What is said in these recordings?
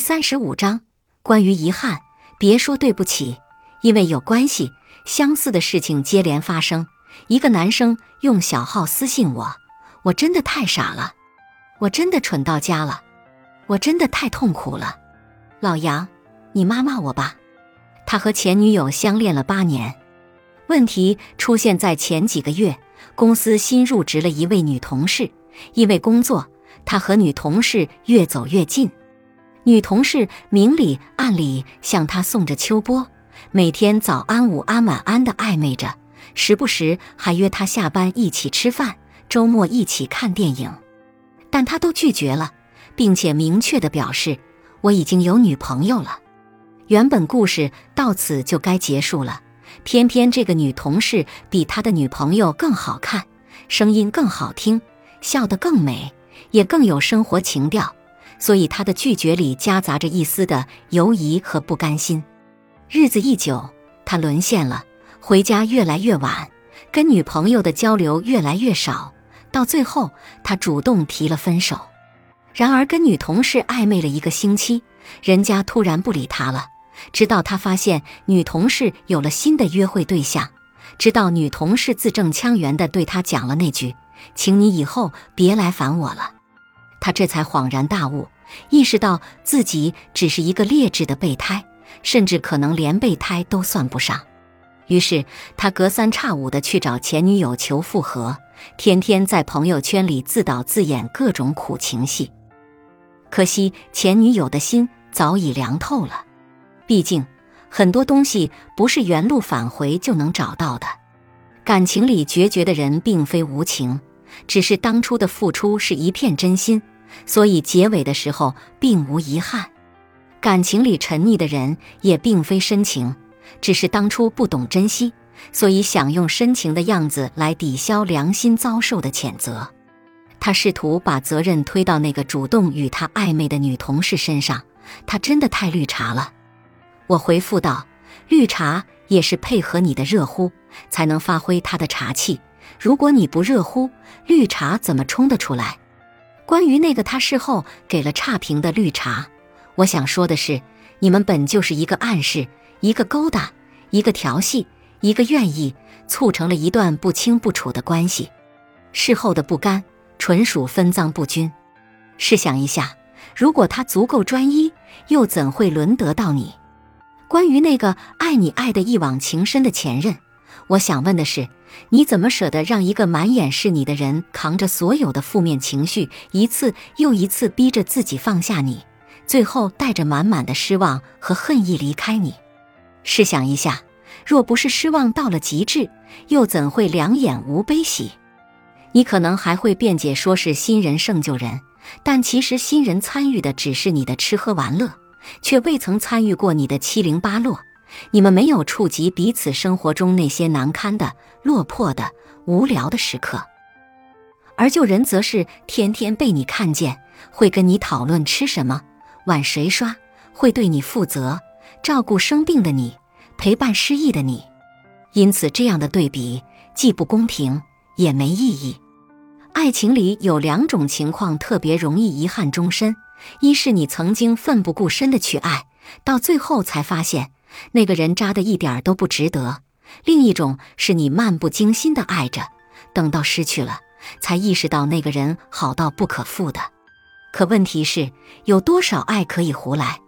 三十五章关于遗憾，别说对不起，因为有关系。相似的事情接连发生。一个男生用小号私信我，我真的太傻了，我真的蠢到家了，我真的太痛苦了。老杨，你骂骂我吧。他和前女友相恋了八年，问题出现在前几个月，公司新入职了一位女同事，因为工作，他和女同事越走越近。女同事明里暗里向他送着秋波，每天早安、午安、晚安的暧昧着，时不时还约他下班一起吃饭，周末一起看电影，但他都拒绝了，并且明确的表示我已经有女朋友了。原本故事到此就该结束了，偏偏这个女同事比他的女朋友更好看，声音更好听，笑得更美，也更有生活情调。所以他的拒绝里夹杂着一丝的犹疑和不甘心。日子一久，他沦陷了，回家越来越晚，跟女朋友的交流越来越少。到最后，他主动提了分手。然而，跟女同事暧昧了一个星期，人家突然不理他了。直到他发现女同事有了新的约会对象，直到女同事字正腔圆地对他讲了那句：“请你以后别来烦我了。”他这才恍然大悟，意识到自己只是一个劣质的备胎，甚至可能连备胎都算不上。于是他隔三差五的去找前女友求复合，天天在朋友圈里自导自演各种苦情戏。可惜前女友的心早已凉透了，毕竟很多东西不是原路返回就能找到的。感情里决绝的人并非无情，只是当初的付出是一片真心。所以结尾的时候并无遗憾，感情里沉溺的人也并非深情，只是当初不懂珍惜，所以想用深情的样子来抵消良心遭受的谴责。他试图把责任推到那个主动与他暧昧的女同事身上，他真的太绿茶了。我回复道：“绿茶也是配合你的热乎，才能发挥它的茶气。如果你不热乎，绿茶怎么冲得出来？”关于那个他事后给了差评的绿茶，我想说的是，你们本就是一个暗示，一个勾搭，一个调戏，一个愿意，促成了一段不清不楚的关系。事后的不甘，纯属分赃不均。试想一下，如果他足够专一，又怎会轮得到你？关于那个爱你爱的一往情深的前任，我想问的是。你怎么舍得让一个满眼是你的人扛着所有的负面情绪，一次又一次逼着自己放下你，最后带着满满的失望和恨意离开你？试想一下，若不是失望到了极致，又怎会两眼无悲喜？你可能还会辩解说是新人胜旧人，但其实新人参与的只是你的吃喝玩乐，却未曾参与过你的七零八落。你们没有触及彼此生活中那些难堪的、落魄的、无聊的时刻，而旧人则是天天被你看见，会跟你讨论吃什么、碗谁刷，会对你负责，照顾生病的你，陪伴失意的你。因此，这样的对比既不公平，也没意义。爱情里有两种情况特别容易遗憾终身：一是你曾经奋不顾身的去爱，到最后才发现。那个人渣的一点都不值得。另一种是你漫不经心的爱着，等到失去了，才意识到那个人好到不可复的。可问题是，有多少爱可以胡来？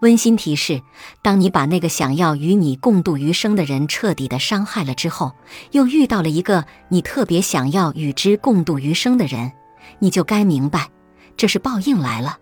温馨提示：当你把那个想要与你共度余生的人彻底的伤害了之后，又遇到了一个你特别想要与之共度余生的人，你就该明白，这是报应来了。